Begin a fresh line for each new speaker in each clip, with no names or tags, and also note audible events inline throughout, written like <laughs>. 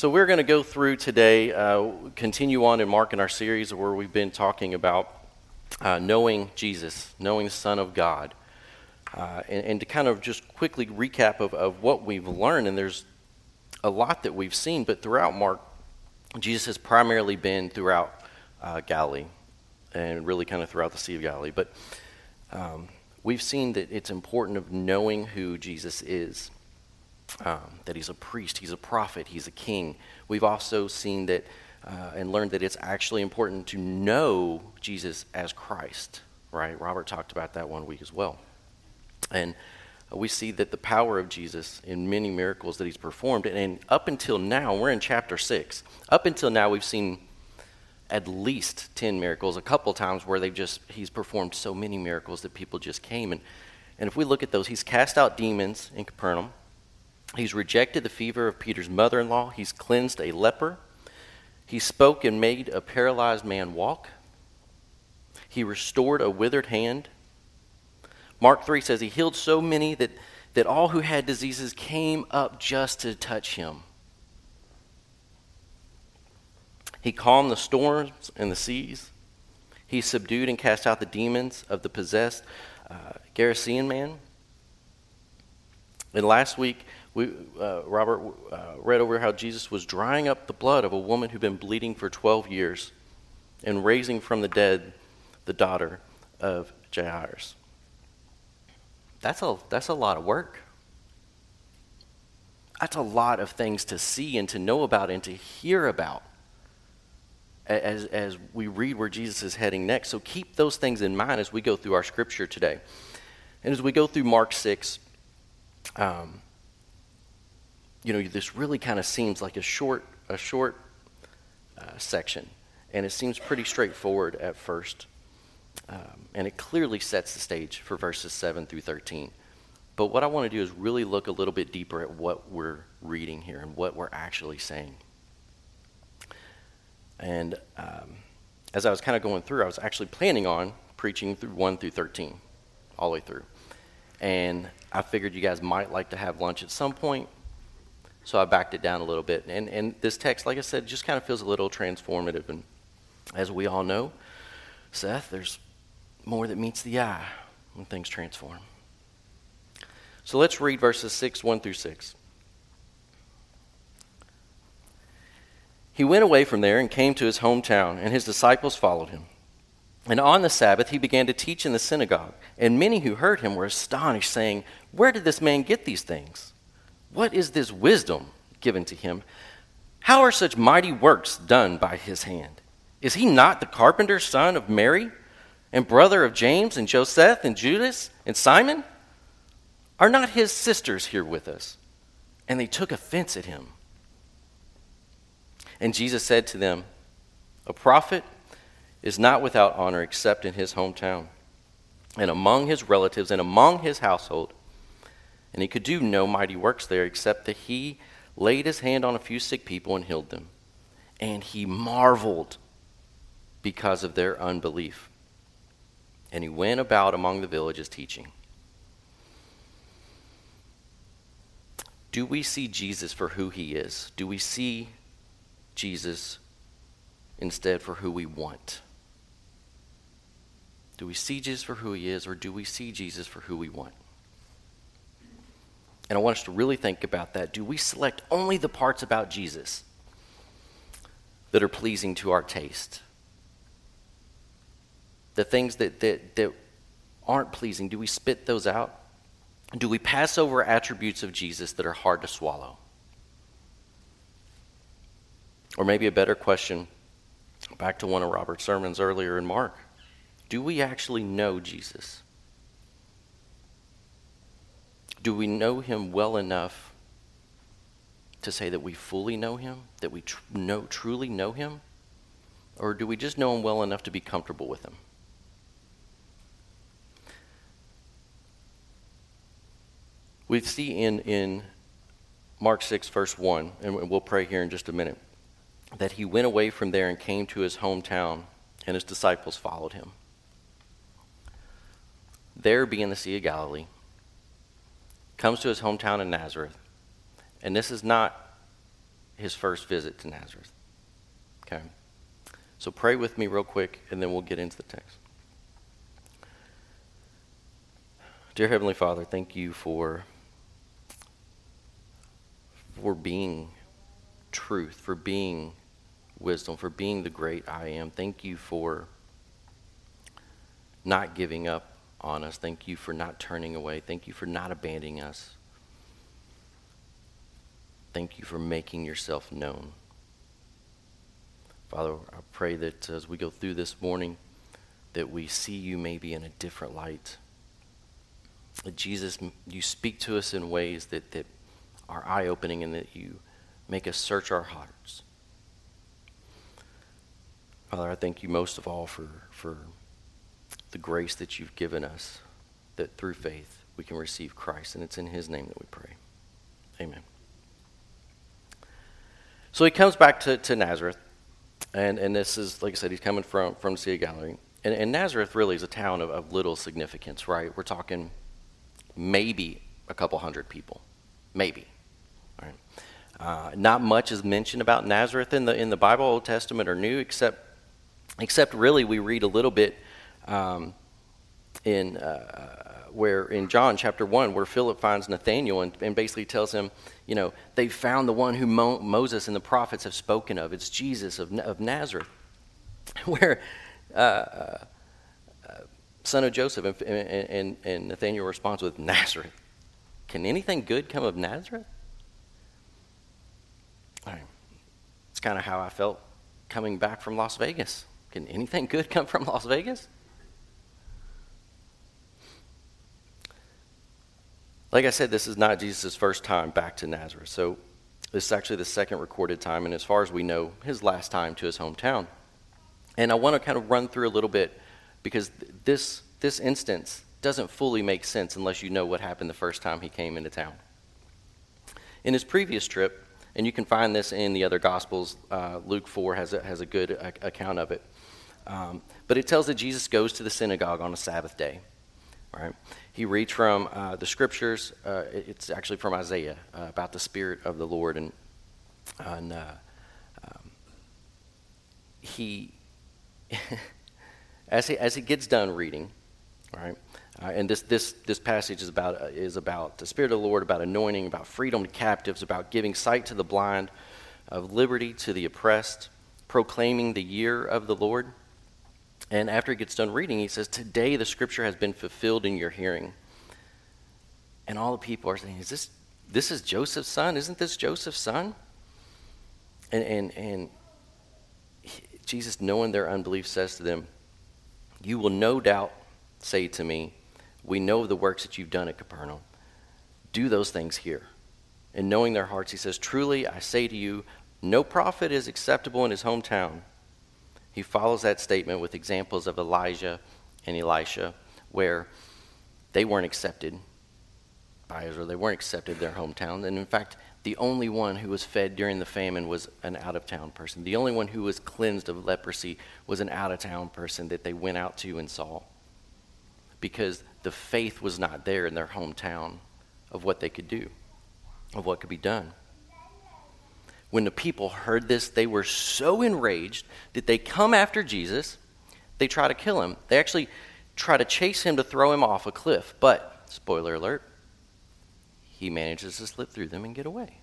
So we're going to go through today, uh, continue on in Mark in our series where we've been talking about uh, knowing Jesus, knowing the Son of God. Uh, and, and, to kind of just quickly recap of, of what we've learned, and there's a lot that we've seen, but throughout Mark, Jesus has primarily been throughout uh, Galilee and really kind of throughout the Sea of Galilee. But um, we've seen that it's important of knowing who Jesus is um, that he's a priest, he's a prophet, he's a king. We've also seen that uh, and learned that it's actually important to know Jesus as Christ, right? Robert talked about that one week as well. And we see that the power of Jesus in many miracles that he's performed, and, and up until now, we're in chapter 6. Up until now, we've seen at least 10 miracles, a couple times where they've just, he's performed so many miracles that people just came. And, and if we look at those, he's cast out demons in Capernaum. He's rejected the fever of Peter's mother in law. He's cleansed a leper. He spoke and made a paralyzed man walk. He restored a withered hand. Mark 3 says he healed so many that, that all who had diseases came up just to touch him. He calmed the storms and the seas. He subdued and cast out the demons of the possessed uh, man. And last week, we, uh, Robert uh, read over how Jesus was drying up the blood of a woman who'd been bleeding for 12 years and raising from the dead the daughter of Jairus. That's a, that's a lot of work. That's a lot of things to see and to know about and to hear about as, as we read where Jesus is heading next. So keep those things in mind as we go through our scripture today. And as we go through Mark 6, um, you know, this really kind of seems like a short, a short uh, section, and it seems pretty straightforward at first. Um, and it clearly sets the stage for verses 7 through 13. But what I want to do is really look a little bit deeper at what we're reading here and what we're actually saying. And um, as I was kind of going through, I was actually planning on preaching through 1 through 13, all the way through. And I figured you guys might like to have lunch at some point, so I backed it down a little bit. And, and this text, like I said, just kind of feels a little transformative. And as we all know, Seth, there's more that meets the eye when things transform. So let's read verses 6, 1 through 6. He went away from there and came to his hometown, and his disciples followed him. And on the Sabbath he began to teach in the synagogue, and many who heard him were astonished, saying, Where did this man get these things? What is this wisdom given to him? How are such mighty works done by his hand? Is he not the carpenter's son of Mary, and brother of James, and Joseph, and Judas, and Simon? Are not his sisters here with us? And they took offense at him. And Jesus said to them, A prophet is not without honor except in his hometown, and among his relatives, and among his household. And he could do no mighty works there except that he laid his hand on a few sick people and healed them. And he marveled because of their unbelief. And he went about among the villages teaching. Do we see Jesus for who he is? Do we see Jesus instead for who we want? Do we see Jesus for who he is, or do we see Jesus for who we want? And I want us to really think about that. Do we select only the parts about Jesus that are pleasing to our taste? The things that, that, that aren't pleasing, do we spit those out? Do we pass over attributes of Jesus that are hard to swallow? Or maybe a better question, back to one of Robert's sermons earlier in Mark do we actually know Jesus? Do we know him well enough to say that we fully know him, that we tr- know, truly know him? Or do we just know him well enough to be comfortable with him? We see in, in Mark 6, verse 1, and we'll pray here in just a minute, that he went away from there and came to his hometown, and his disciples followed him. There being the Sea of Galilee, comes to his hometown in Nazareth. And this is not his first visit to Nazareth. Okay? So pray with me real quick, and then we'll get into the text. Dear Heavenly Father, thank you for, for being truth, for being wisdom, for being the great I am. Thank you for not giving up on us. Thank you for not turning away. Thank you for not abandoning us. Thank you for making yourself known. Father, I pray that as we go through this morning, that we see you maybe in a different light. That Jesus, you speak to us in ways that, that are eye opening and that you make us search our hearts. Father, I thank you most of all for, for the grace that you've given us, that through faith we can receive Christ. And it's in his name that we pray. Amen. So he comes back to, to Nazareth, and, and this is, like I said, he's coming from, from the Sea of Galilee. And, and Nazareth really is a town of, of little significance, right? We're talking maybe a couple hundred people. Maybe. Right? Uh, not much is mentioned about Nazareth in the, in the Bible, Old Testament or New, except, except really we read a little bit um, in uh, where in John chapter 1, where Philip finds Nathanael and, and basically tells him, you know, they found the one who Mo- Moses and the prophets have spoken of. It's Jesus of, of Nazareth. <laughs> where uh, uh, son of Joseph, and, and, and Nathanael responds with, Nazareth. Can anything good come of Nazareth? It's kind of how I felt coming back from Las Vegas. Can anything good come from Las Vegas? Like I said, this is not Jesus' first time back to Nazareth. So this is actually the second recorded time, and as far as we know, his last time to his hometown. And I want to kind of run through a little bit because this, this instance doesn't fully make sense unless you know what happened the first time he came into town. In his previous trip, and you can find this in the other Gospels, uh, Luke 4 has a, has a good account of it. Um, but it tells that Jesus goes to the synagogue on a Sabbath day. Right? He reads from uh, the scriptures. Uh, it's actually from Isaiah uh, about the Spirit of the Lord, and, and uh, um, he, <laughs> as he as he gets done reading, right? Uh, and this, this, this passage is about, uh, is about the Spirit of the Lord, about anointing, about freedom to captives, about giving sight to the blind, of liberty to the oppressed, proclaiming the year of the Lord. And after he gets done reading, he says, Today the scripture has been fulfilled in your hearing. And all the people are saying, Is this this is Joseph's son? Isn't this Joseph's son? And and and he, Jesus, knowing their unbelief, says to them, You will no doubt say to me, We know the works that you've done at Capernaum. Do those things here. And knowing their hearts, he says, Truly I say to you, no prophet is acceptable in his hometown. He follows that statement with examples of Elijah and Elisha, where they weren't accepted by Israel. They weren't accepted in their hometown. And in fact, the only one who was fed during the famine was an out of town person. The only one who was cleansed of leprosy was an out of town person that they went out to and saw. Because the faith was not there in their hometown of what they could do, of what could be done. When the people heard this, they were so enraged that they come after Jesus. They try to kill him. They actually try to chase him to throw him off a cliff. But, spoiler alert, he manages to slip through them and get away.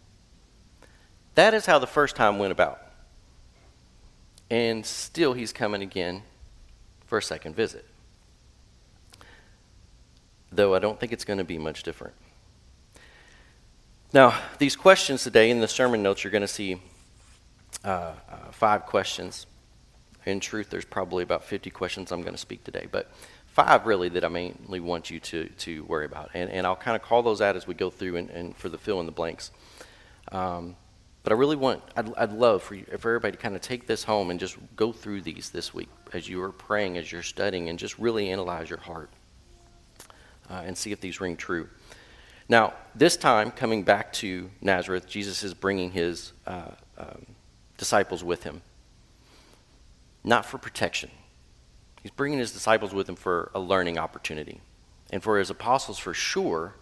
That is how the first time went about. And still, he's coming again for a second visit. Though I don't think it's going to be much different. Now, these questions today in the sermon notes, you're going to see uh, uh, five questions. In truth, there's probably about 50 questions I'm going to speak today, but five really that I mainly want you to, to worry about. And, and I'll kind of call those out as we go through and, and for the fill in the blanks. Um, but I really want, I'd, I'd love for, you, for everybody to kind of take this home and just go through these this week as you are praying, as you're studying, and just really analyze your heart uh, and see if these ring true. Now, this time, coming back to Nazareth, Jesus is bringing his uh, um, disciples with him. Not for protection, he's bringing his disciples with him for a learning opportunity. And for his apostles, for sure,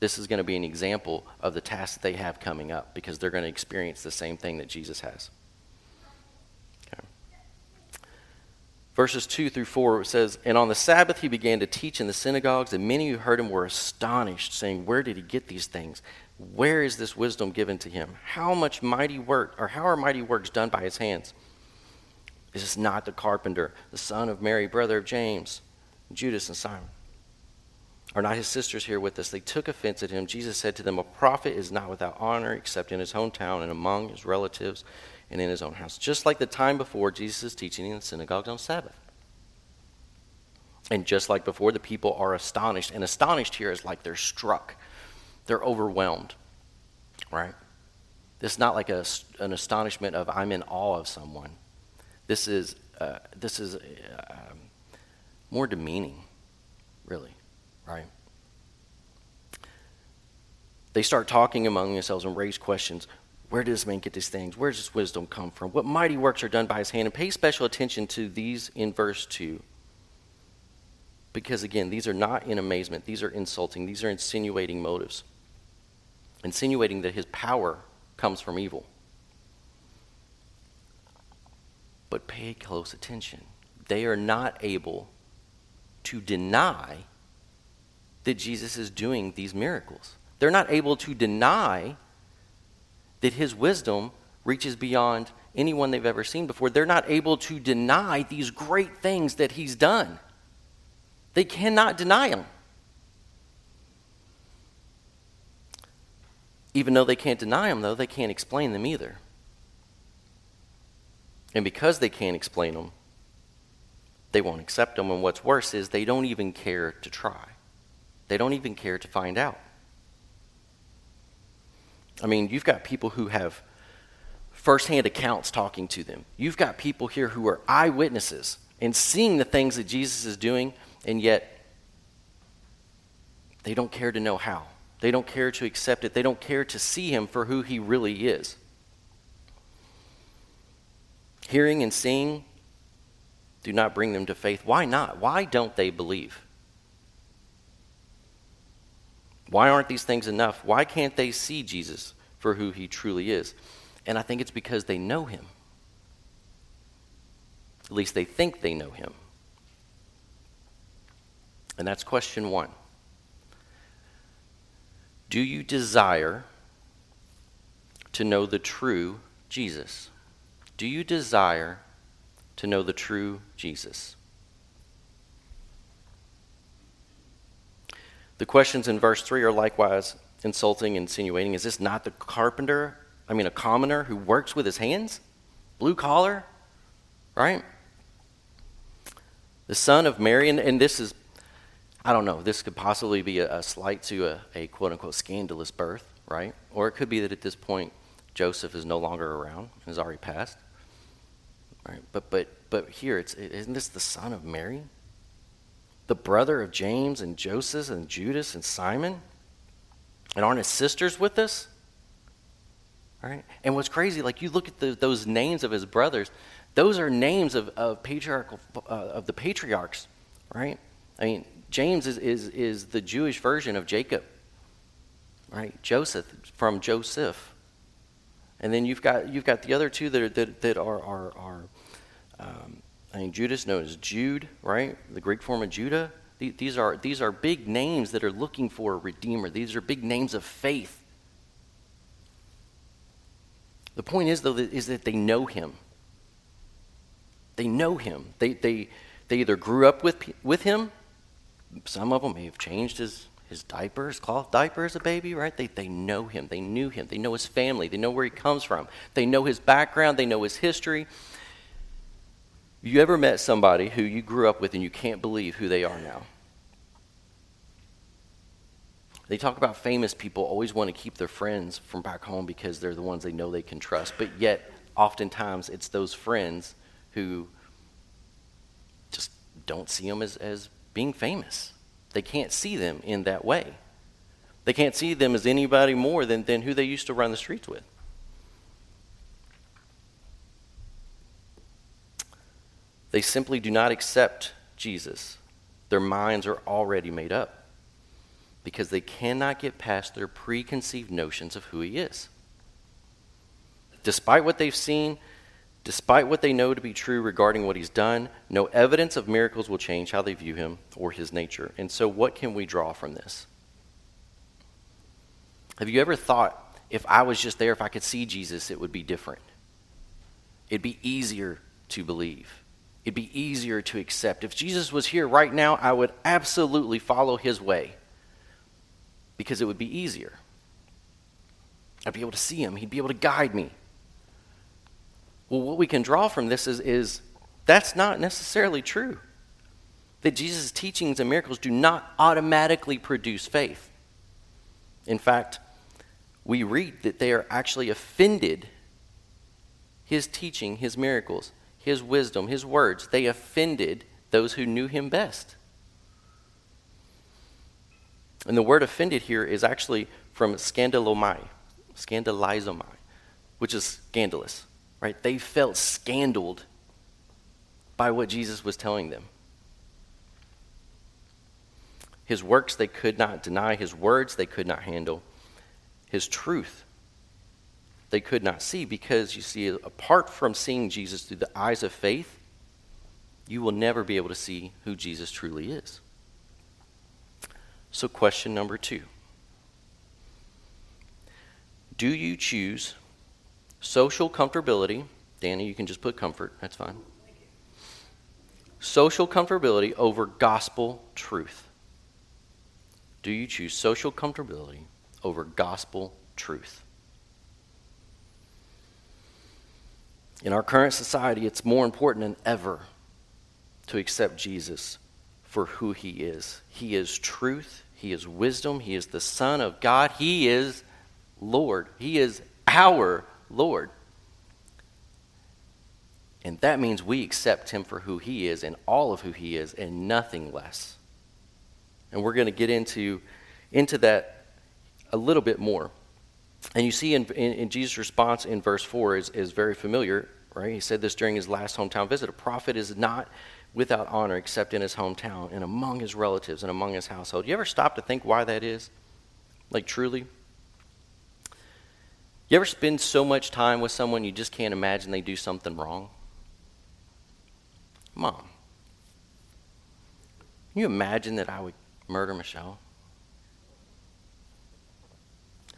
This is going to be an example of the task that they have coming up because they're going to experience the same thing that Jesus has. Verses 2 through 4 says, And on the Sabbath he began to teach in the synagogues, and many who heard him were astonished, saying, Where did he get these things? Where is this wisdom given to him? How much mighty work, or how are mighty works done by his hands? Is this not the carpenter, the son of Mary, brother of James, Judas, and Simon? Are not his sisters here with us? They took offense at him. Jesus said to them, A prophet is not without honor except in his hometown and among his relatives and in his own house. Just like the time before, Jesus is teaching in the synagogues on Sabbath. And just like before, the people are astonished. And astonished here is like they're struck, they're overwhelmed, right? This is not like a, an astonishment of I'm in awe of someone. This is, uh, this is uh, more demeaning, really right? They start talking among themselves and raise questions. Where does this man get these things? Where does this wisdom come from? What mighty works are done by his hand? And pay special attention to these in verse 2. Because again, these are not in amazement, these are insulting, these are insinuating motives. Insinuating that his power comes from evil. But pay close attention. They are not able to deny that Jesus is doing these miracles. They're not able to deny that his wisdom reaches beyond anyone they've ever seen before. They're not able to deny these great things that he's done. They cannot deny them. Even though they can't deny them, though, they can't explain them either. And because they can't explain them, they won't accept them. And what's worse is they don't even care to try. They don't even care to find out. I mean, you've got people who have firsthand accounts talking to them. You've got people here who are eyewitnesses and seeing the things that Jesus is doing, and yet they don't care to know how. They don't care to accept it. They don't care to see him for who he really is. Hearing and seeing do not bring them to faith. Why not? Why don't they believe? Why aren't these things enough? Why can't they see Jesus for who he truly is? And I think it's because they know him. At least they think they know him. And that's question one. Do you desire to know the true Jesus? Do you desire to know the true Jesus? The questions in verse 3 are likewise insulting, insinuating. Is this not the carpenter? I mean, a commoner who works with his hands? Blue collar? Right? The son of Mary, and, and this is, I don't know, this could possibly be a, a slight to a, a quote unquote scandalous birth, right? Or it could be that at this point, Joseph is no longer around, and has already passed. Right? But, but, but here, it's, isn't this the son of Mary? The brother of James and Joseph and Judas and Simon? And aren't his sisters with us? Right? And what's crazy, like you look at the, those names of his brothers, those are names of, of patriarchal uh, of the patriarchs, right? I mean, James is, is, is the Jewish version of Jacob, right? Joseph from Joseph. And then you've got, you've got the other two that are, that, that are, are, are um, I mean, Judas known as Jude, right? The Greek form of Judah. These are, these are big names that are looking for a redeemer. These are big names of faith. The point is, though, is that they know him. They know him. They, they, they either grew up with, with him, some of them may have changed his, his diapers, cloth diaper as a baby, right? They, they know him. They knew him. They know his family. They know where he comes from. They know his background. They know his history. You ever met somebody who you grew up with and you can't believe who they are now? They talk about famous people always want to keep their friends from back home because they're the ones they know they can trust. But yet, oftentimes, it's those friends who just don't see them as, as being famous. They can't see them in that way. They can't see them as anybody more than, than who they used to run the streets with. They simply do not accept Jesus. Their minds are already made up. because they cannot get past their preconceived notions of who he is. Despite what they've seen, despite what they know to be true regarding what he's done, no evidence of miracles will change how they view him or his nature. And so, what can we draw from this? Have you ever thought if I was just there, if I could see Jesus, it would be different? It'd be easier to believe. It'd be easier to accept. If Jesus was here right now, I would absolutely follow his way because it would be easier. I'd be able to see him, he'd be able to guide me. Well, what we can draw from this is, is that's not necessarily true. That Jesus' teachings and miracles do not automatically produce faith. In fact, we read that they are actually offended. His teaching, his miracles, his wisdom, his words, they offended those who knew him best. And the word offended here is actually from scandalomai, scandalizomai, which is scandalous, right? They felt scandaled by what Jesus was telling them. His works they could not deny, his words they could not handle, his truth they could not see because you see, apart from seeing Jesus through the eyes of faith, you will never be able to see who Jesus truly is. So, question number two Do you choose social comfortability? Danny, you can just put comfort, that's fine. Social comfortability over gospel truth. Do you choose social comfortability over gospel truth? In our current society, it's more important than ever to accept Jesus for who he is. He is truth, he is wisdom, he is the Son of God, he is Lord, he is our Lord. And that means we accept him for who he is and all of who he is and nothing less. And we're going to get into, into that a little bit more. And you see in, in, in Jesus' response in verse 4 is, is very familiar, right? He said this during his last hometown visit. A prophet is not without honor except in his hometown and among his relatives and among his household. You ever stop to think why that is? Like, truly? You ever spend so much time with someone you just can't imagine they do something wrong? Mom, can you imagine that I would murder Michelle?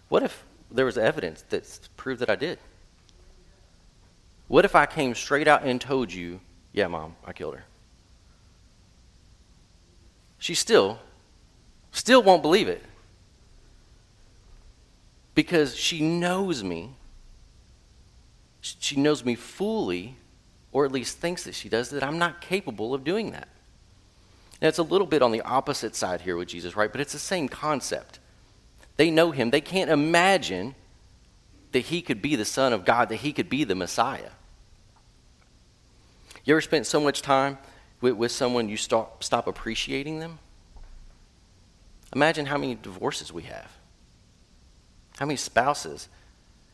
What if there was evidence that proved that I did? What if I came straight out and told you, yeah, mom, I killed her? She still, still won't believe it. Because she knows me. She knows me fully, or at least thinks that she does, that I'm not capable of doing that. Now, it's a little bit on the opposite side here with Jesus, right? But it's the same concept. They know him. They can't imagine that he could be the Son of God, that he could be the Messiah. You ever spent so much time with, with someone you stop, stop appreciating them? Imagine how many divorces we have. How many spouses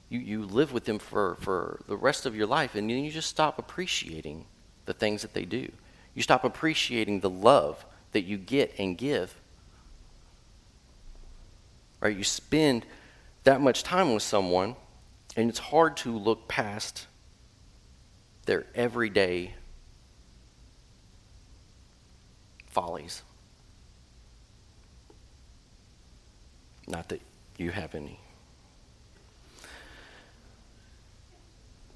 you, you live with them for, for the rest of your life, and then you just stop appreciating the things that they do. You stop appreciating the love that you get and give. Right? You spend that much time with someone, and it's hard to look past their everyday follies. Not that you have any.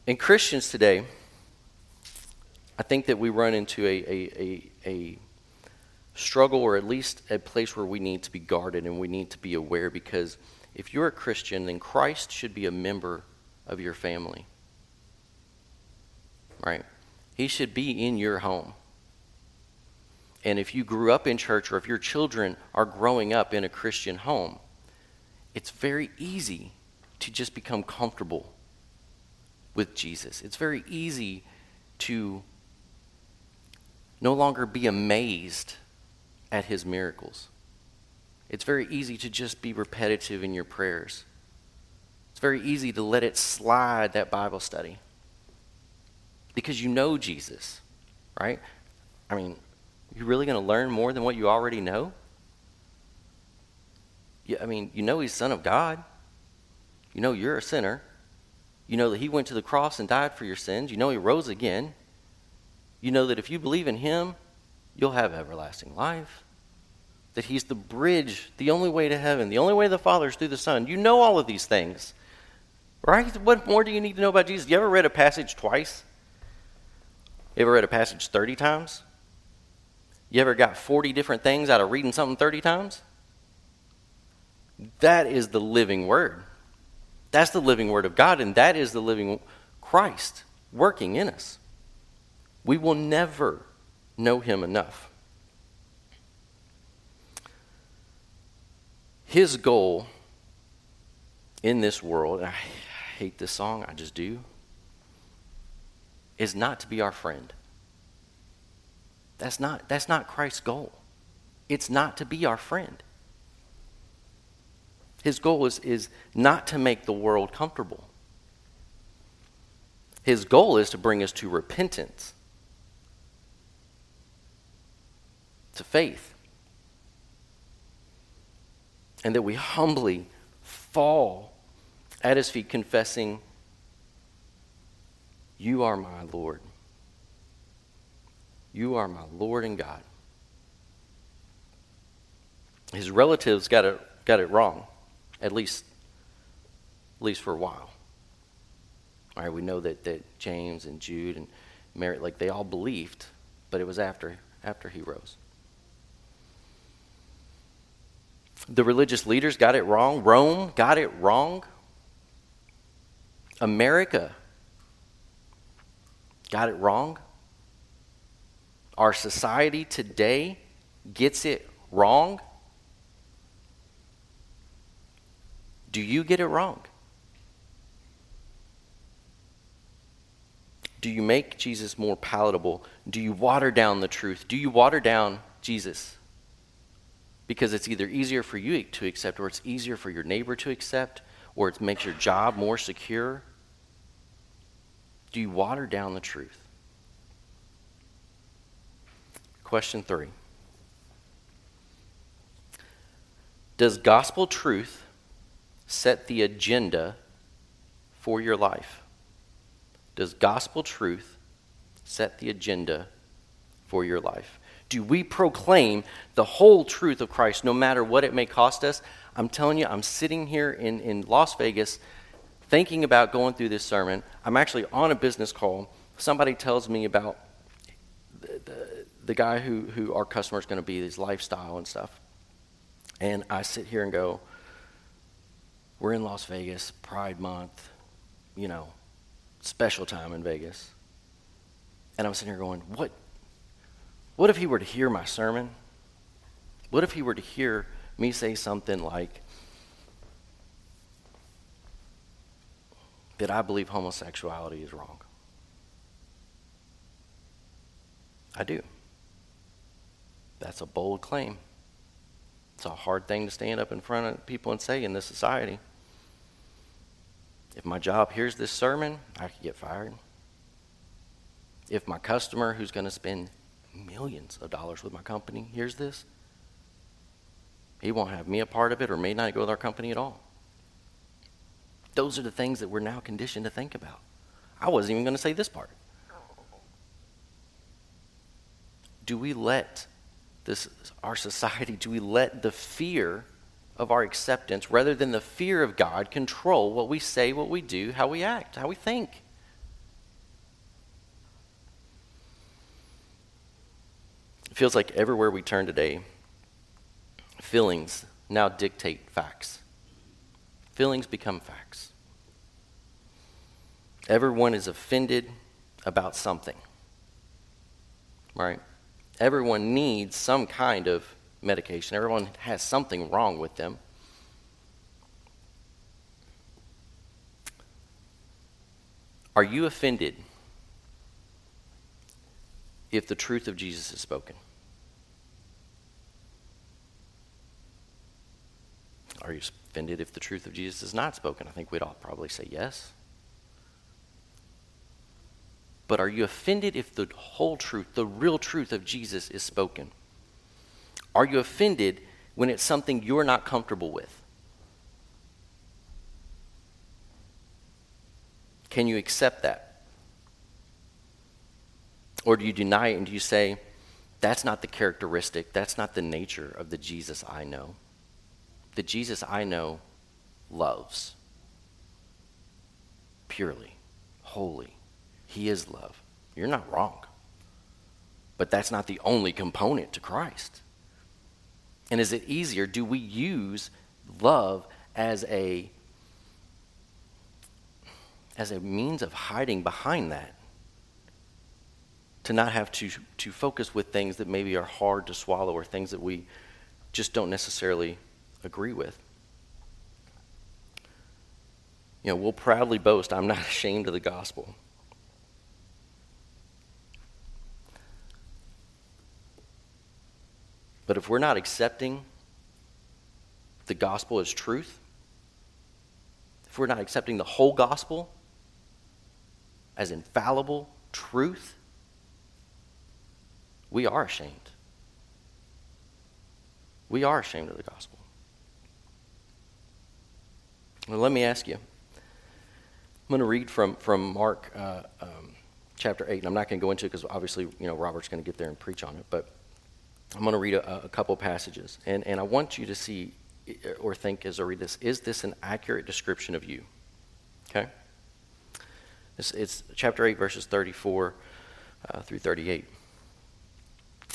In Christians today, I think that we run into a, a, a, a, struggle or at least a place where we need to be guarded and we need to be aware because if you're a Christian, then Christ should be a member of your family. Right? He should be in your home. And if you grew up in church or if your children are growing up in a Christian home, it's very easy to just become comfortable with Jesus. It's very easy to no longer be amazed at his miracles. It's very easy to just be repetitive in your prayers. It's very easy to let it slide that Bible study because you know Jesus, right? I mean, you're really going to learn more than what you already know? I mean, you know he's Son of God. You know you're a sinner. You know that he went to the cross and died for your sins. You know he rose again. You know that if you believe in him, you'll have everlasting life. That he's the bridge, the only way to heaven, the only way the Father is through the Son. You know all of these things. Right? What more do you need to know about Jesus? You ever read a passage twice? You ever read a passage 30 times? You ever got 40 different things out of reading something 30 times? That is the living word. That's the living word of God, and that is the living Christ working in us. We will never know him enough. His goal in this world, and I hate this song, I just do, is not to be our friend. That's not, that's not Christ's goal. It's not to be our friend. His goal is, is not to make the world comfortable. His goal is to bring us to repentance, to faith, and that we humbly fall at his feet, confessing, You are my Lord. You are my Lord and God. His relatives got it, got it wrong at least, at least for a while. All right, we know that, that James and Jude and Mary, like they all believed, but it was after, after he rose. The religious leaders got it wrong. Rome got it wrong. America got it wrong. Our society today gets it wrong. Do you get it wrong? Do you make Jesus more palatable? Do you water down the truth? Do you water down Jesus? Because it's either easier for you to accept, or it's easier for your neighbor to accept, or it makes your job more secure. Do you water down the truth? Question three Does gospel truth set the agenda for your life? Does gospel truth set the agenda for your life? Do we proclaim the whole truth of Christ no matter what it may cost us? I'm telling you, I'm sitting here in, in Las Vegas thinking about going through this sermon. I'm actually on a business call. Somebody tells me about the, the, the guy who, who our customer is going to be, his lifestyle and stuff. And I sit here and go, we're in Las Vegas, Pride Month, you know, special time in Vegas. And I'm sitting here going, what, what if he were to hear my sermon? What if he were to hear me say something like, that I believe homosexuality is wrong? I do. That's a bold claim. It's a hard thing to stand up in front of people and say in this society. If my job hears this sermon, I could get fired. If my customer, who's going to spend millions of dollars with my company, hears this, he won't have me a part of it or may not go with our company at all. Those are the things that we're now conditioned to think about. I wasn't even going to say this part. Do we let this our society do we let the fear of our acceptance rather than the fear of God control what we say, what we do, how we act, how we think. It feels like everywhere we turn today, feelings now dictate facts. Feelings become facts. Everyone is offended about something, right? Everyone needs some kind of medication. Everyone has something wrong with them. Are you offended if the truth of Jesus is spoken? Are you offended if the truth of Jesus is not spoken? I think we'd all probably say yes. But are you offended if the whole truth, the real truth of Jesus is spoken? Are you offended when it's something you're not comfortable with? Can you accept that? Or do you deny it and do you say, that's not the characteristic, that's not the nature of the Jesus I know? The Jesus I know loves purely, holy. He is love. You're not wrong. But that's not the only component to Christ. And is it easier? Do we use love as a as a means of hiding behind that? To not have to, to focus with things that maybe are hard to swallow or things that we just don't necessarily agree with. You know, we'll proudly boast, I'm not <laughs> ashamed of the gospel. But if we're not accepting the gospel as truth, if we're not accepting the whole gospel as infallible truth, we are ashamed. We are ashamed of the gospel. Well, let me ask you. I'm going to read from, from Mark uh, um, chapter 8, and I'm not going to go into it because obviously, you know, Robert's going to get there and preach on it, but I'm going to read a, a couple passages. And, and I want you to see or think as I read this is this an accurate description of you? Okay? It's, it's chapter 8, verses 34 uh, through 38.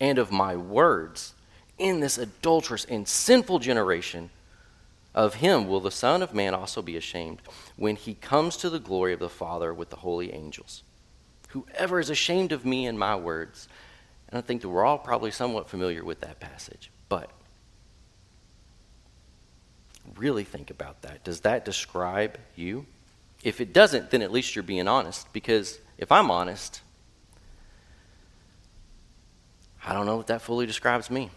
and of my words in this adulterous and sinful generation, of him will the Son of Man also be ashamed when he comes to the glory of the Father with the holy angels. Whoever is ashamed of me and my words, and I think that we're all probably somewhat familiar with that passage, but really think about that. Does that describe you? If it doesn't, then at least you're being honest. Because if I'm honest, I don't know if that fully describes me.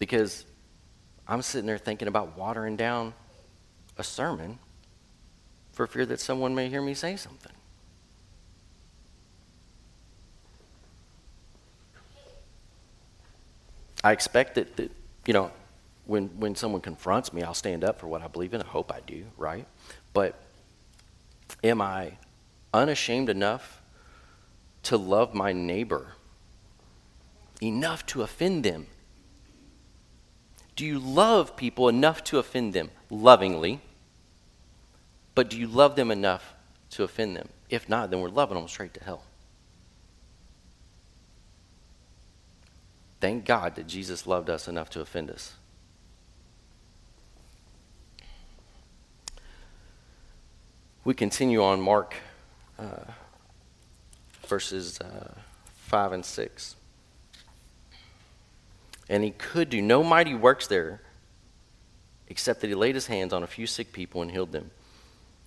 Because I'm sitting there thinking about watering down a sermon for fear that someone may hear me say something. I expect that, that you know, when, when someone confronts me, I'll stand up for what I believe in. I hope I do, right? But am I unashamed enough to love my neighbor enough to offend them? Do you love people enough to offend them lovingly? But do you love them enough to offend them? If not, then we're loving them straight to hell. Thank God that Jesus loved us enough to offend us. We continue on Mark uh, verses uh, 5 and 6. And he could do no mighty works there except that he laid his hands on a few sick people and healed them.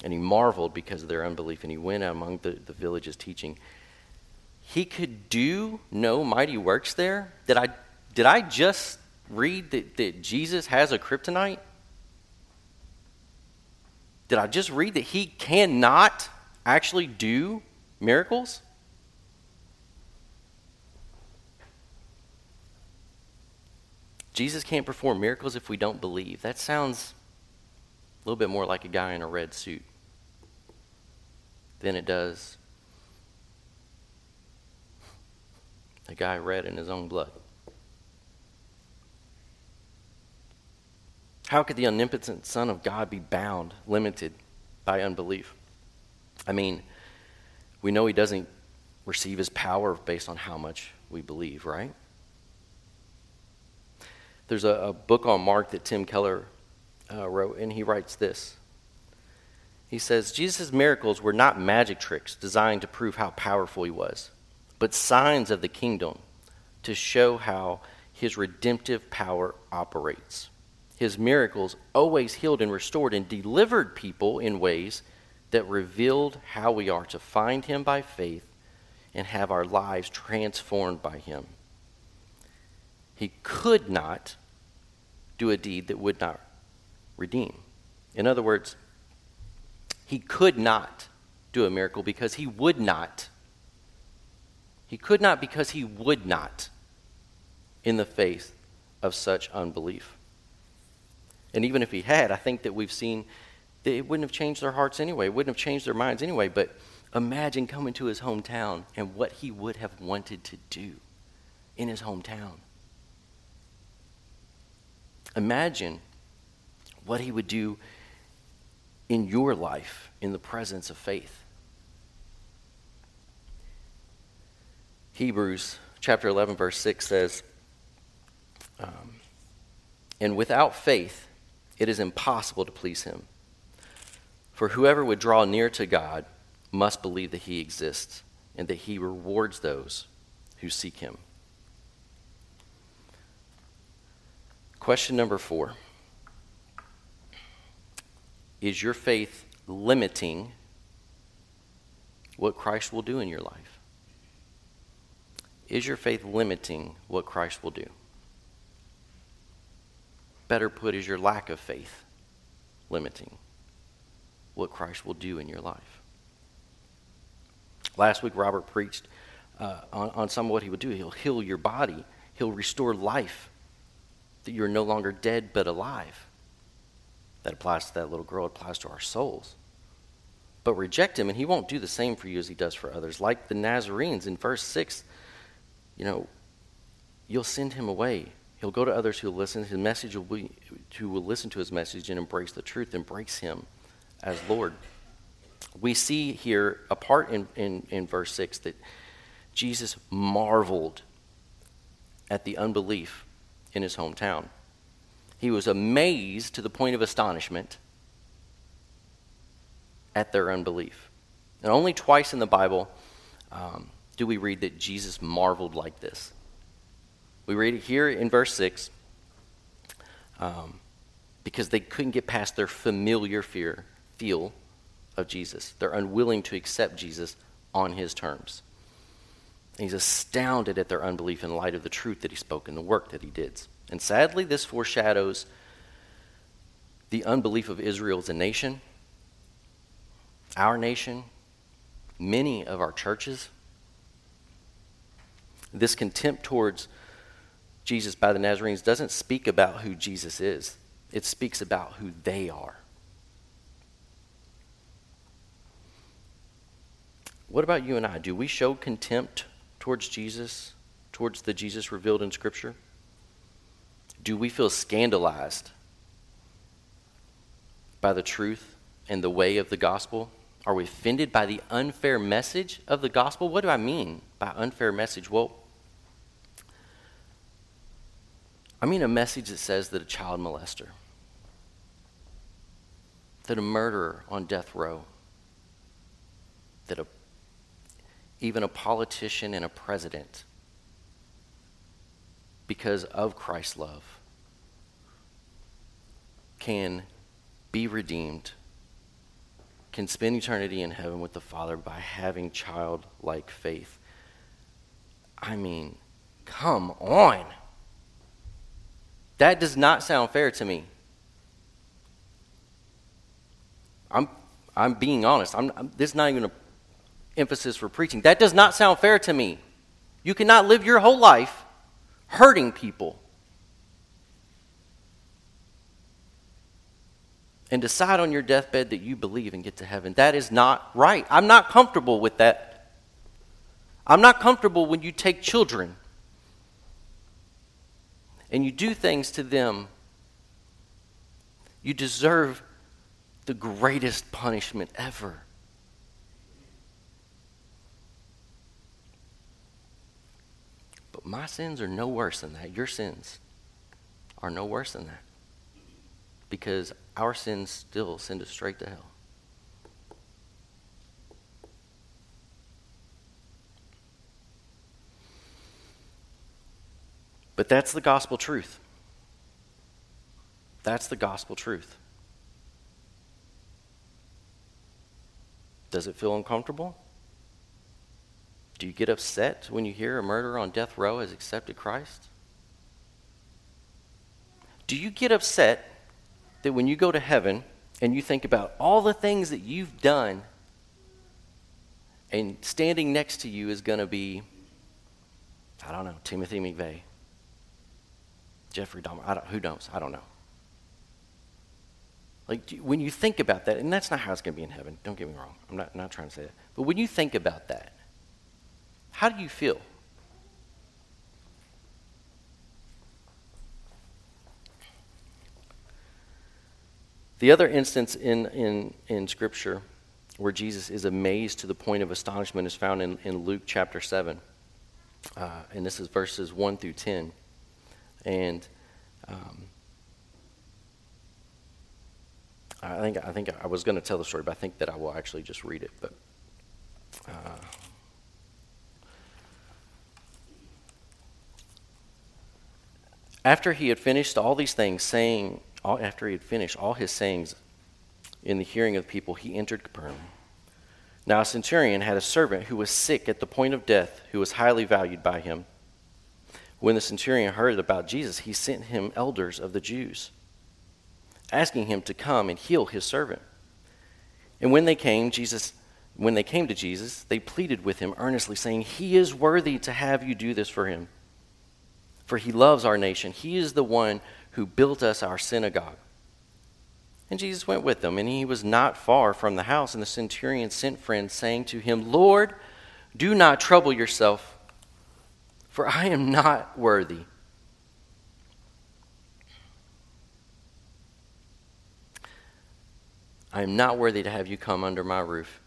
And he marveled because of their unbelief. And he went among the, the villages teaching. He could do no mighty works there? Did I, did I just read that, that Jesus has a kryptonite? Did I just read that he cannot actually do miracles? Jesus can't perform miracles if we don't believe. That sounds a little bit more like a guy in a red suit than it does a guy red in his own blood. How could the omnipotent Son of God be bound, limited by unbelief? I mean, we know he doesn't receive his power based on how much we believe, right? There's a, a book on Mark that Tim Keller uh, wrote, and he writes this. He says, Jesus' miracles were not magic tricks designed to prove how powerful he was, but signs of the kingdom to show how his redemptive power operates. His miracles always healed and restored and delivered people in ways that revealed how we are to find him by faith and have our lives transformed by him. He could not do a deed that would not redeem. In other words, he could not do a miracle because he would not. He could not because he would not in the face of such unbelief. And even if he had, I think that we've seen that it wouldn't have changed their hearts anyway, it wouldn't have changed their minds anyway. But imagine coming to his hometown and what he would have wanted to do in his hometown. Imagine what he would do in your life in the presence of faith. Hebrews chapter 11, verse 6 says, um, And without faith, it is impossible to please him. For whoever would draw near to God must believe that he exists and that he rewards those who seek him. Question number four Is your faith limiting what Christ will do in your life? Is your faith limiting what Christ will do? Better put, is your lack of faith limiting what Christ will do in your life? Last week, Robert preached uh, on, on some of what he would do. He'll heal your body, he'll restore life that you're no longer dead but alive. That applies to that little girl, it applies to our souls. But reject him, and he won't do the same for you as he does for others. Like the Nazarenes in verse 6, you know, you'll send him away. He'll go to others who listen. His message will be, who will listen to his message and embrace the truth, embrace him as Lord. We see here a part in, in, in verse 6 that Jesus marveled at the unbelief in his hometown. He was amazed to the point of astonishment at their unbelief. And only twice in the Bible um, do we read that Jesus marveled like this. We read it here in verse 6 um, because they couldn't get past their familiar fear, feel of Jesus. They're unwilling to accept Jesus on his terms. And he's astounded at their unbelief in light of the truth that he spoke and the work that he did. And sadly, this foreshadows the unbelief of Israel as a nation, our nation, many of our churches. This contempt towards Jesus by the Nazarenes doesn't speak about who Jesus is, it speaks about who they are. What about you and I? Do we show contempt towards Jesus, towards the Jesus revealed in Scripture? Do we feel scandalized by the truth and the way of the gospel? Are we offended by the unfair message of the gospel? What do I mean by unfair message? Well, I mean a message that says that a child molester, that a murderer on death row, that a, even a politician and a president because of Christ's love, can be redeemed, can spend eternity in heaven with the Father by having childlike faith. I mean, come on. That does not sound fair to me. I'm, I'm being honest. I'm, I'm, this is not even an emphasis for preaching. That does not sound fair to me. You cannot live your whole life hurting people. And decide on your deathbed that you believe and get to heaven. That is not right. I'm not comfortable with that. I'm not comfortable when you take children and you do things to them. You deserve the greatest punishment ever. My sins are no worse than that. Your sins are no worse than that. Because our sins still send us straight to hell. But that's the gospel truth. That's the gospel truth. Does it feel uncomfortable? Do you get upset when you hear a murderer on death row has accepted Christ? Do you get upset that when you go to heaven and you think about all the things that you've done, and standing next to you is going to be, I don't know, Timothy McVeigh, Jeffrey Dahmer, who knows? I don't know. Like when you think about that, and that's not how it's going to be in heaven. Don't get me wrong. I'm not, I'm not trying to say that. But when you think about that, how do you feel? The other instance in, in, in Scripture where Jesus is amazed to the point of astonishment is found in, in Luke chapter 7. Uh, and this is verses 1 through 10. And um, I think I think I was going to tell the story, but I think that I will actually just read it. But uh, after he had finished all these things, saying, all, after he had finished all his sayings in the hearing of the people, he entered Capernaum. Now a centurion had a servant who was sick at the point of death, who was highly valued by him. When the centurion heard about Jesus, he sent him elders of the Jews asking him to come and heal his servant. And when they came, Jesus when they came to Jesus, they pleaded with him earnestly, saying, He is worthy to have you do this for him. For he loves our nation. He is the one who built us our synagogue. And Jesus went with them, and he was not far from the house. And the centurion sent friends, saying to him, Lord, do not trouble yourself, for I am not worthy I am not worthy to have you come under my roof.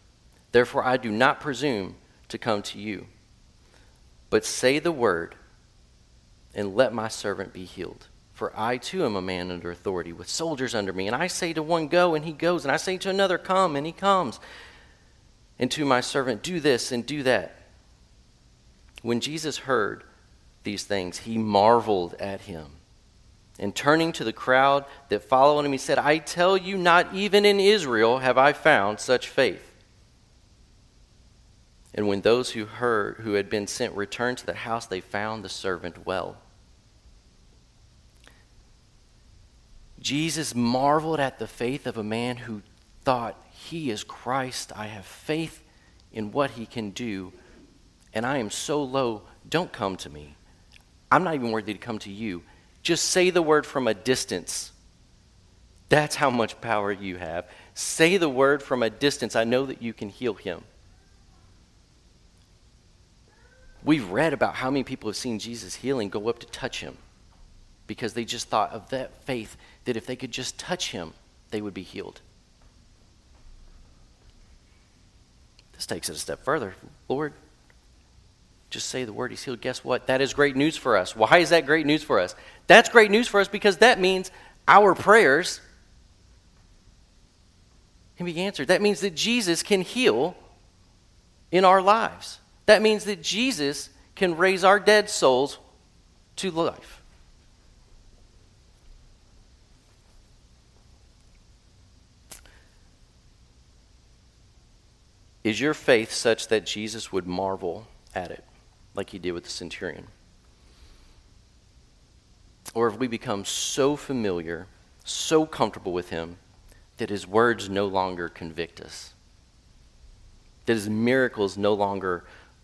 Therefore, I do not presume to come to you. But say the word, and let my servant be healed. For I too am a man under authority, with soldiers under me. And I say to one, Go, and he goes. And I say to another, Come, and he comes. And to my servant, Do this and do that. When Jesus heard these things, he marveled at him. And turning to the crowd that followed him, he said, I tell you, not even in Israel have I found such faith. And when those who heard, who had been sent, returned to the house, they found the servant well. Jesus marveled at the faith of a man who thought, He is Christ. I have faith in what He can do, and I am so low, don't come to me. I'm not even worthy to come to you. Just say the word from a distance. That's how much power you have. Say the word from a distance. I know that you can heal him. We've read about how many people have seen Jesus healing go up to touch him because they just thought of that faith that if they could just touch him, they would be healed. This takes it a step further. Lord, just say the word, he's healed. Guess what? That is great news for us. Why is that great news for us? That's great news for us because that means our prayers can be answered. That means that Jesus can heal in our lives. That means that Jesus can raise our dead souls to life. Is your faith such that Jesus would marvel at it? like he did with the centurion? Or have we become so familiar, so comfortable with him, that his words no longer convict us? That his miracles no longer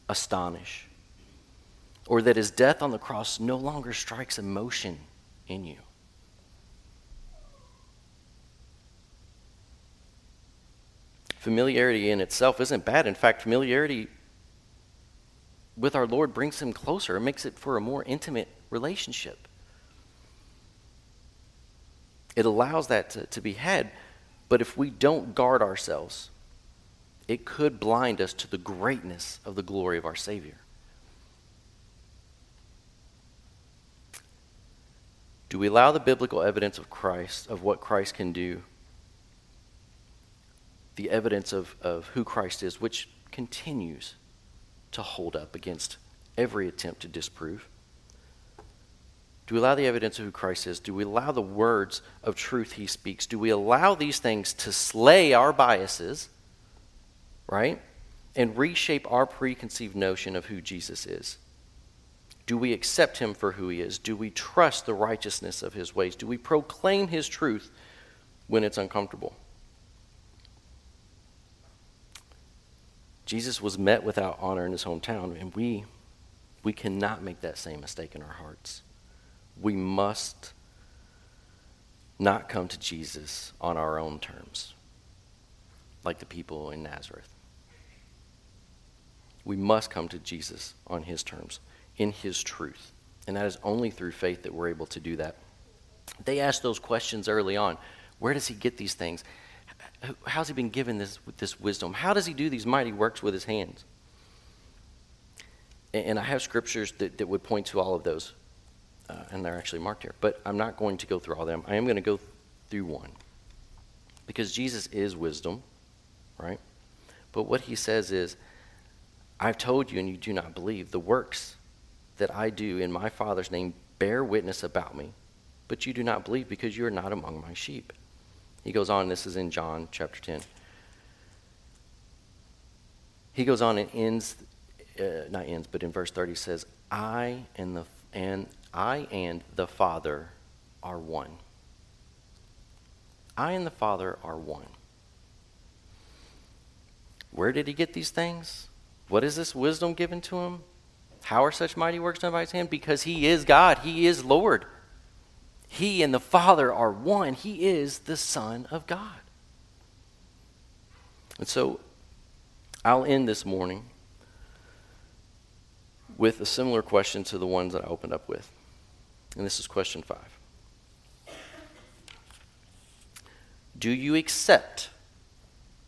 astonish? Or that his death on the cross no longer strikes emotion in you? Familiarity in itself isn't bad. In fact, familiarity with our Lord brings him closer. It makes it for a more intimate relationship. It allows that to, to be had. But if we don't guard ourselves, it could blind us to the greatness of the glory of our Savior. Do we allow the biblical evidence of Christ, of what Christ can do, the evidence of, of who Christ is, which continues to hold up against every attempt to disprove? Do we allow the evidence of who Christ is? Do we allow the words of truth he speaks? Do we allow these things to slay our biases, right? And reshape our preconceived notion of who Jesus is? Do we accept him for who he is? Do we trust the righteousness of his ways? Do we proclaim his truth when it's uncomfortable? Jesus was met without honor in his hometown, and we, we cannot make that same mistake in our hearts. We must not come to Jesus on our own terms, like the people in Nazareth. We must come to Jesus on his terms, in his truth. And that is only through faith that we're able to do that. They asked those questions early on. Where does he get these things? How's he been given this, this wisdom? How does he do these mighty works with his hands? And, and I have scriptures that, that would point to all of those, uh, and they're actually marked here. But I'm not going to go through all of them. I am going to go through one. Because Jesus is wisdom, right? But what he says is, I've told you and you do not believe. The works that I do in my Father's name bear witness about me, but you do not believe because you are not among my sheep. He goes on, this is in John chapter 10. He goes on and ends, uh, not ends, but in verse 30 says, I and the and I and the Father are one. I and the Father are one. Where did he get these things? What is this wisdom given to him? How are such mighty works done by his hand? Because he is God, he is Lord. He and the Father are one. He is the Son of God. And so I'll end this morning with a similar question to the ones that I opened up with. And this is question five Do you accept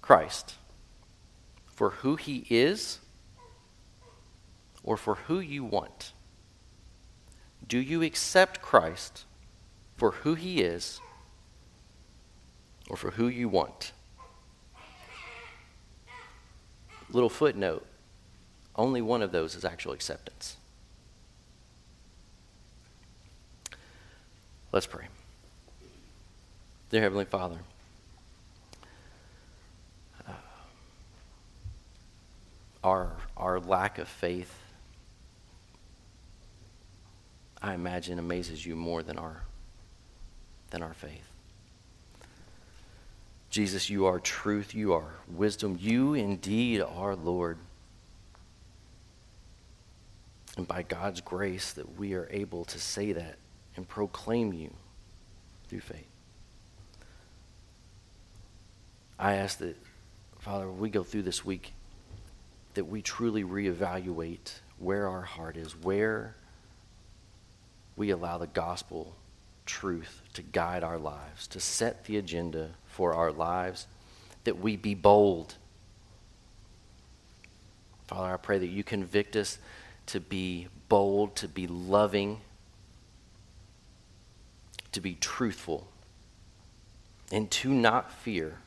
Christ for who he is or for who you want? Do you accept Christ? For who he is or for who you want. Little footnote only one of those is actual acceptance. Let's pray. Dear Heavenly Father, uh, our, our lack of faith, I imagine, amazes you more than our than our faith. Jesus, you are truth, you are wisdom, you indeed are Lord. And by God's grace, that we are able to say that and proclaim you through faith. I ask that, Father, we go through this week, that we truly reevaluate where our heart is, where we allow the gospel truth to guide our lives, to set the agenda for our lives, that we be bold. Father, I pray that you convict us to be bold, to be loving, to be truthful, and to not fear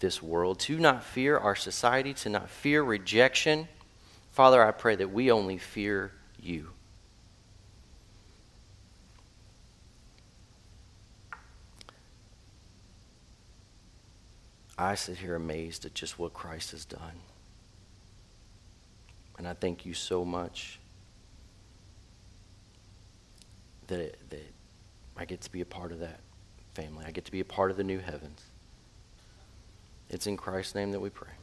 this world, to not fear our society, to not fear rejection. Father, I pray that we only fear you. I sit here amazed at just what Christ has done. And I thank you so much that, it, that I get to be a part of that family. I get to be a part of the new heavens. It's in Christ's name that we pray.